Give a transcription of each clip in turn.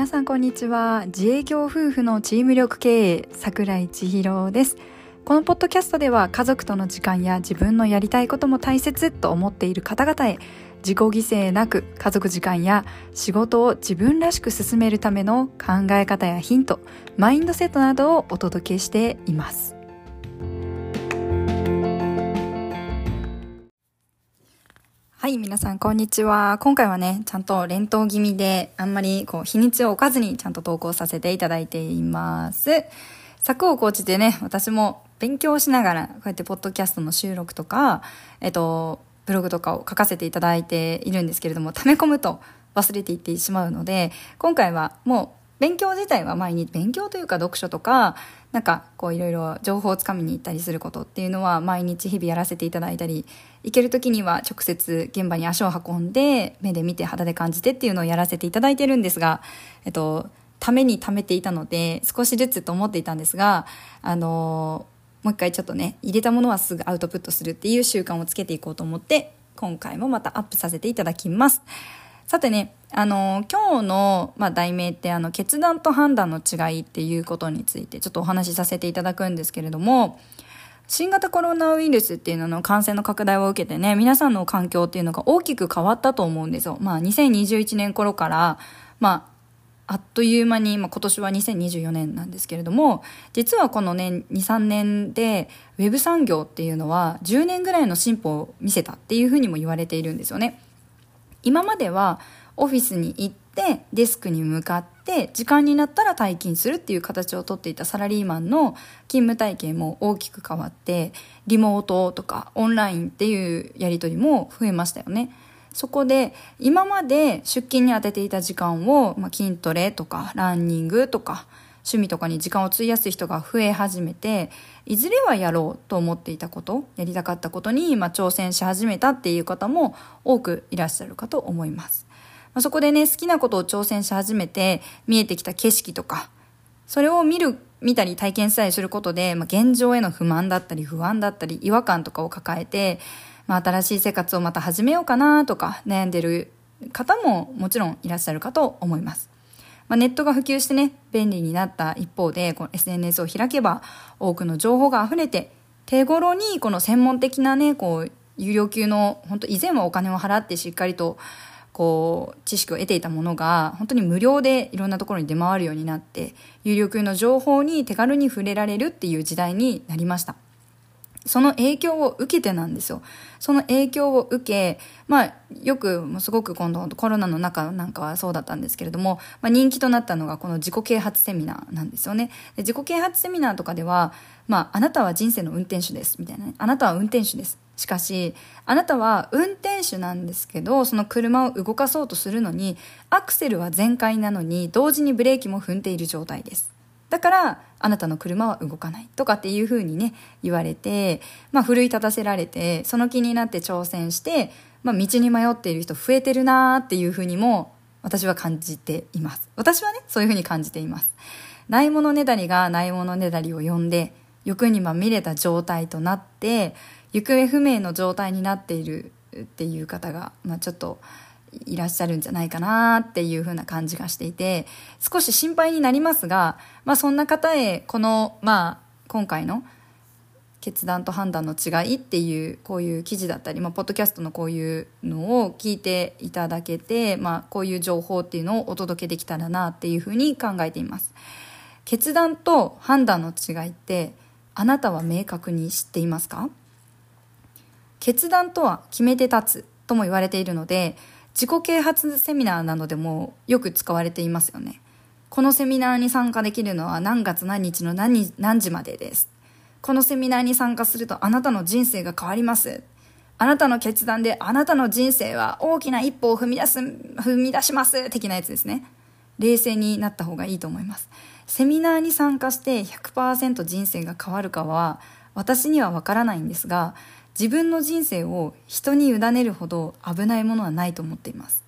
皆さんこんにちは。自営業夫婦のチーム力経営桜井千尋です。このポッドキャストでは家族との時間や自分のやりたいことも大切と思っている方々へ自己犠牲なく家族時間や仕事を自分らしく進めるための考え方やヒントマインドセットなどをお届けしています。はい皆さんこんにちは。今回はねちゃんと連投気味であんまりこう日にちを置かずにちゃんと投稿させていただいています。策を講じてね私も勉強しながらこうやってポッドキャストの収録とかえっとブログとかを書かせていただいているんですけれども溜め込むと忘れていってしまうので今回はもう勉強自体は毎日勉強というか読書とかなんかこういろいろ情報をつかみに行ったりすることっていうのは毎日日々やらせていただいたり行ける時には直接現場に足を運んで目で見て肌で感じてっていうのをやらせていただいてるんですが、えっと、ために貯めていたので少しずつと思っていたんですがあのもう一回ちょっとね入れたものはすぐアウトプットするっていう習慣をつけていこうと思って今回もまたアップさせていただきます。さてね、あの、今日の、まあ、題名って、あの、決断と判断の違いっていうことについて、ちょっとお話しさせていただくんですけれども、新型コロナウイルスっていうのの感染の拡大を受けてね、皆さんの環境っていうのが大きく変わったと思うんですよ。まあ、2021年頃から、まあ、あっという間に、まあ、今年は2024年なんですけれども、実はこのね、2、3年で、ウェブ産業っていうのは10年ぐらいの進歩を見せたっていうふうにも言われているんですよね。今まではオフィスに行ってデスクに向かって時間になったら退勤するっていう形をとっていたサラリーマンの勤務体系も大きく変わってリモートとかオンラインっていうやり取りも増えましたよね。そこで今まで出勤に充てていた時間を、まあ、筋トレとかランニングとか趣味とかに時間を費やす人が増え始めていずれはやろうと思っていたことやりたかったことに、ま、挑戦し始めたっていう方も多くいらっしゃるかと思います、まあ、そこでね好きなことを挑戦し始めて見えてきた景色とかそれを見る見たり体験したりすることで、まあ、現状への不満だったり不安だったり違和感とかを抱えて、まあ、新しい生活をまた始めようかなとか悩んでる方ももちろんいらっしゃるかと思います。まあ、ネットが普及してね、便利になった一方で、この SNS を開けば多くの情報が溢れて、手頃にこの専門的なね、こう、有料級の、本当以前はお金を払ってしっかりと、こう、知識を得ていたものが、本当に無料でいろんなところに出回るようになって、有料級の情報に手軽に触れられるっていう時代になりました。その影響を受けてなんですよ。その影響を受け、まあ、よく、すごく今度コロナの中なんかはそうだったんですけれども、まあ、人気となったのがこの自己啓発セミナーなんですよね。で自己啓発セミナーとかでは、まあ、あなたは人生の運転手です、みたいなね。あなたは運転手です。しかし、あなたは運転手なんですけど、その車を動かそうとするのに、アクセルは全開なのに、同時にブレーキも踏んでいる状態です。だからあなたの車は動かないとかっていうふうにね言われて、まあ、奮い立たせられてその気になって挑戦して、まあ、道に迷っている人増えてるなーっていうふうにも私は感じています私はねそういうふうに感じていますないものねだりがないものねだりを呼んで欲にまみれた状態となって行方不明の状態になっているっていう方が、まあ、ちょっといらっしゃるんじゃないかなっていう風な感じがしていて少し心配になりますが、まあ、そんな方へこの、まあ、今回の決断と判断の違いっていうこういう記事だったり、まあ、ポッドキャストのこういうのを聞いていただけて、まあ、こういう情報っていうのをお届けできたらなっていうふうに考えています。決断と判断の違いってあなたは明確に知っていますか？決断とは決めて立つとも言われているので自己啓発セミナーなどでもよく使われていますよね。このセミナーに参加できるのは何月何日の何時までです。このセミナーに参加するとあなたの人生が変わります。あなたの決断であなたの人生は大きな一歩を踏み出す、踏み出します的なやつですね。冷静になった方がいいと思います。セミナーに参加して100%人生が変わるかは私にはわからないんですが、自分の人生を人に委ねるほど危ないものはないと思っています。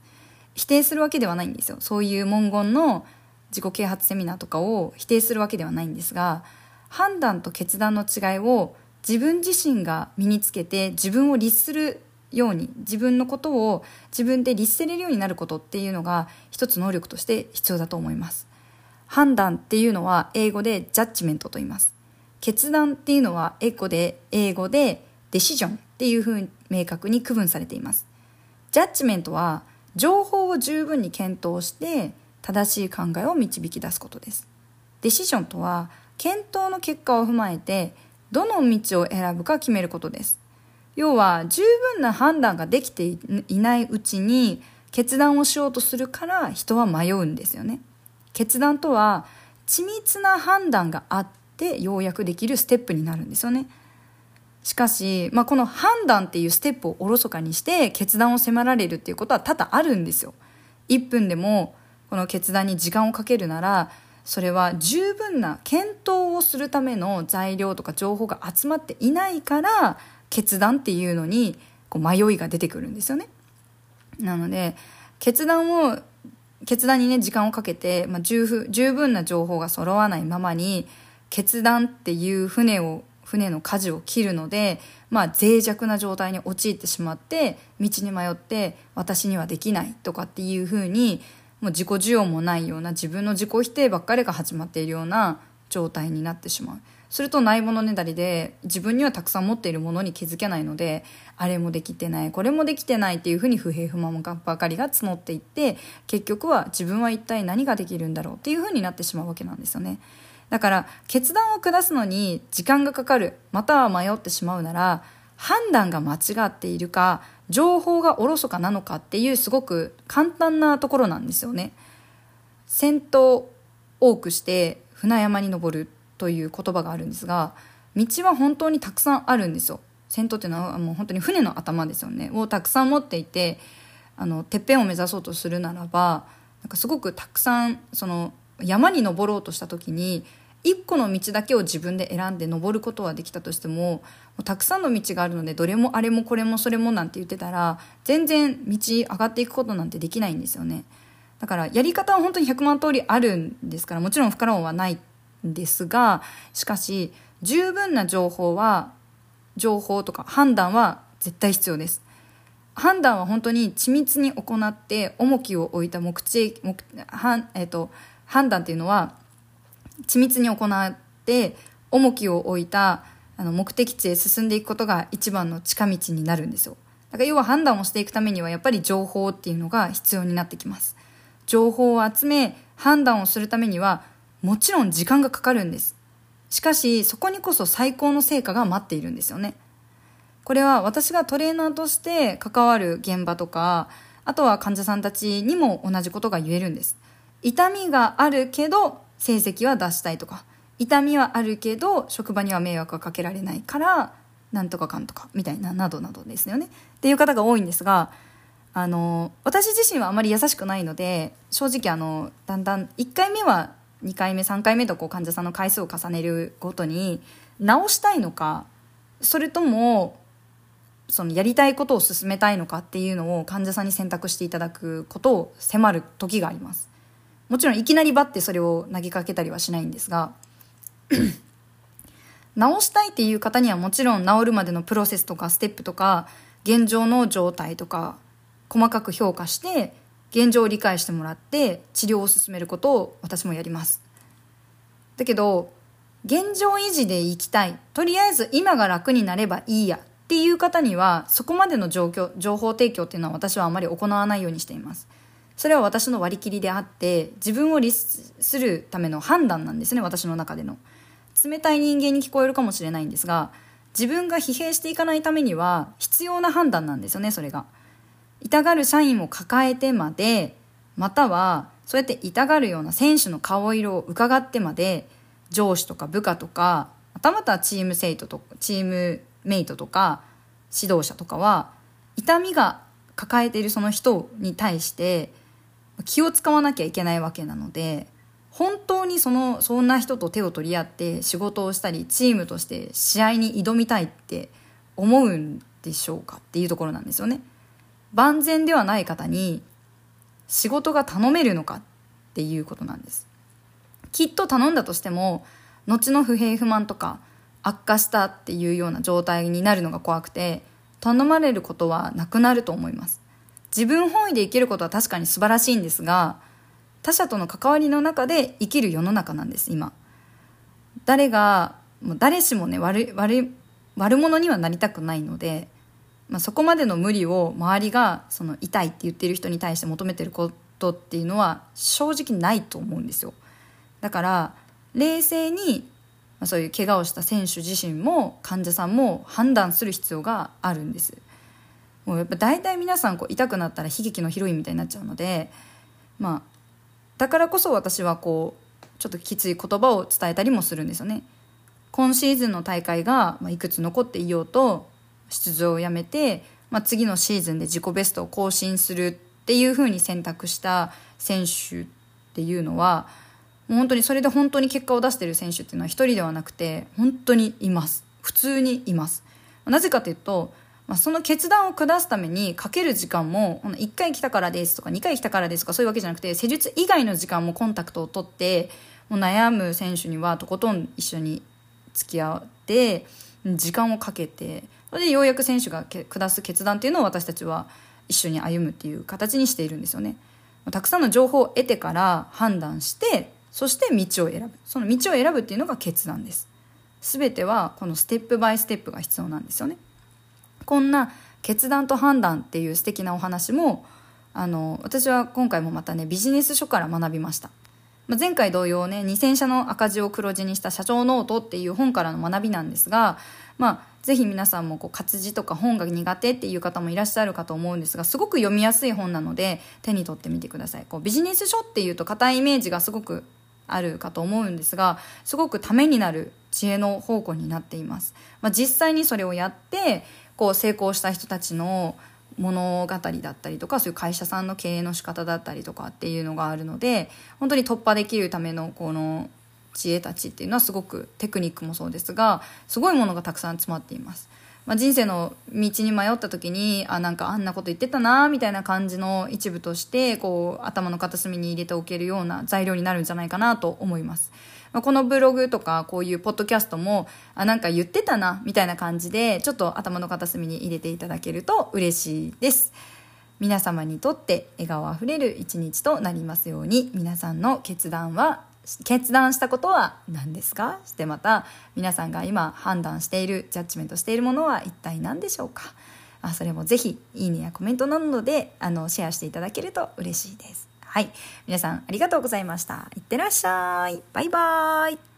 否定するわけではないんですよ。そういう文言の自己啓発セミナーとかを否定するわけではないんですが判断と決断の違いを自分自身が身につけて自分を律するように自分のことを自分で律せれるようになることっていうのが一つ能力として必要だと思います。判断っていうのは英語でジャッジメントと言います。決断っていうのは英語で英語でデシジョンっていうふうに明確に区分されています。ジャッジメントは情報を十分に検討して正しい考えを導き出すことです。デシジョンとは検討の結果を踏まえてどの道を選ぶか決めることです。要は十分な判断ができていないうちに決断をしようとするから人は迷うんですよね。決断とは緻密な判断があってようやくできるステップになるんですよね。しかし、まあ、この判断っていうステップをおろそかにして決断を迫られるっていうことは多々あるんですよ1分でもこの決断に時間をかけるならそれは十分な検討をするための材料とか情報が集まっていないから決断っていうのにこう迷いが出てくるんですよね。なので決断を決断にね時間をかけて、まあ、十分な情報が揃わないままに決断っていう船を船の舵を切るので、まあ、脆弱な状態に陥ってしまって道に迷って私にはできないとかっていうふうにもう自己需要もないような自分の自己否定ばっかりが始まっているような状態になってしまう。するとないものねだりで自分にはたくさん持っているものに気づけないのであれもできてないこれもできてないっていうふうに不平不満ばかりが募っていって結局は自分は一体何ができるんだろうっていうふうになってしまうわけなんですよね。だから決断を下すのに時間がかかるまたは迷ってしまうなら判断が間違っているか情報がおろそかなのかっていうすごく簡単なところなんですよね。先頭多くして船山に登るという言葉があるんですが道は本当にたくさんあるんですよ。先頭っていうのはもう本当に船の頭ですよねをたくさん持っていてあのてっぺんを目指そうとするならばなんかすごくたくさんその山に登ろうとした時に一個の道だけを自分で選んで登ることはできたとしてもたくさんの道があるのでどれもあれもこれもそれもなんて言ってたら全然道上がっていくことなんてできないんですよね。だからやり方は本当に100万通りあるんですからもちろん不可能はないんですがしかし十分な情報は情報とか判断は絶対必要です。判断は本当に緻密に行って重きを置いた目的目、えーと判断っていうのは緻密に行って重きを置いたあの目的地へ進んでいくことが一番の近道になるんですよ。だから要は判断をしていくためにはやっぱり情報っていうのが必要になってきます。情報を集め判断をするためにはもちろん時間がかかるんです。しかしそこにこそ最高の成果が待っているんですよね。これは私がトレーナーとして関わる現場とかあとは患者さんたちにも同じことが言えるんです。痛みがあるけど成績は出したいとか痛みはあるけど職場には迷惑はかけられないからなんとかかんとかみたいななどなどですよね。っていう方が多いんですがあの私自身はあまり優しくないので正直あのだんだん1回目は2回目3回目とこう患者さんの回数を重ねるごとに直したいのかそれともそのやりたいことを進めたいのかっていうのを患者さんに選択していただくことを迫る時があります。もちろんいきなりバッてそれを投げかけたりはしないんですが 直したいっていう方にはもちろん治るまでのプロセスとかステップとか現状の状態とか細かく評価して現状を理解してもらって治療を進めることを私もやります。だけど現状維持でいきたい。とりあえず今が楽になればいいや。っていう方にはそこまでの状況情報提供っていうのは私はあまり行わないようにしています。それは私の割り切りであって自分を律するための判断なんですね私の中での。冷たい人間に聞こえるかもしれないんですが自分が疲弊していかないためには必要な判断なんですよねそれが。痛がる社員を抱えてまでまたはそうやって痛がるような選手の顔色を伺ってまで上司とか部下とかまたまたチーム生徒とチームメイトとか指導者とかは痛みが抱えているその人に対して気を使わなきゃいけないわけなので本当にそのそんな人と手を取り合って仕事をしたりチームとして試合に挑みたいって思うんでしょうかっていうところなんですよね。万全ではない方に仕事が頼めるのかっていうことなんです。きっと頼んだとしても後の不平不満とか悪化したっていうような状態になるのが怖くて頼まれることはなくなると思います自分本位で生きることは確かに素晴らしいんですが他者との関わりの中で生きる世の中なんです今。誰がもう誰しもね悪悪悪者にはなりたくないので、まあ、そこまでの無理を周りがその痛いって言ってる人に対して求めてることっていうのは正直ないと思うんですよ。だから冷静にそういう怪我をした選手自身も患者さんも判断する必要があるんです。もうやっぱ大体皆さんこう痛くなったら悲劇のヒロインみたいになっちゃうのでまあだからこそ私はこうちょっときつい言葉を伝えたりもするんですよね。今シーズンの大会が、いくつ残っていようと出場をやめて、まあ、次のシーズンで自己ベストを更新するっていうふうに選択した選手っていうのはもう本当にそれで本当に結果を出してる選手っていうのは一人ではなくて本当にいます。普通にいます。なぜかというと、まあ、その決断を下すためにかける時間も1回来たからですとか2回来たからですとかそういうわけじゃなくて施術以外の時間もコンタクトを取ってもう悩む選手にはとことん一緒に付き合って時間をかけてそれでようやく選手が下す決断っていうのを私たちは一緒に歩むっていう形にしているんですよね。たくさんの情報を得てから判断してそして道を選ぶ。その道を選ぶっていうのが決断です。全てはこのステップバイステップが必要なんですよね。こんな決断と判断っていう素敵なお話もあの私は今回もまたねビジネス書から学びました。まあ、前回同様ね2000社の赤字を黒字にした社長ノートっていう本からの学びなんですが、まあ、ぜひ皆さんもこう活字とか本が苦手っていう方もいらっしゃるかと思うんですがすごく読みやすい本なので手に取ってみてください。こうビジネス書っていうと硬いイメージがすごくあるかと思うんですがすごくためになる知恵の宝庫になっています、まあ、実際にそれをやってこう成功した人たちの物語だったりとかそういう会社さんの経営の仕方だったりとかっていうのがあるので本当に突破できるためのこの知恵たちっていうのはすごくテクニックもそうですがすごいものがたくさん詰まっています。まあ、人生の道に迷った時にあなんかあんなこと言ってたなみたいな感じの一部としてこう頭の片隅に入れておけるような材料になるんじゃないかなと思います。まあ、このブログとかこういうポッドキャストもあなんか言ってたなみたいな感じでちょっと頭の片隅に入れていただけると嬉しいです。皆様にとって笑顔あふれる一日となりますように皆さんの決断は決断したことは何ですか？してまた皆さんが今判断しているジャッジメントしているものは一体何でしょうか？あそれもぜひいいねやコメントなどであのシェアしていただけると嬉しいです。はい。皆さんありがとうございました。いってらっしゃい。バイバーイ。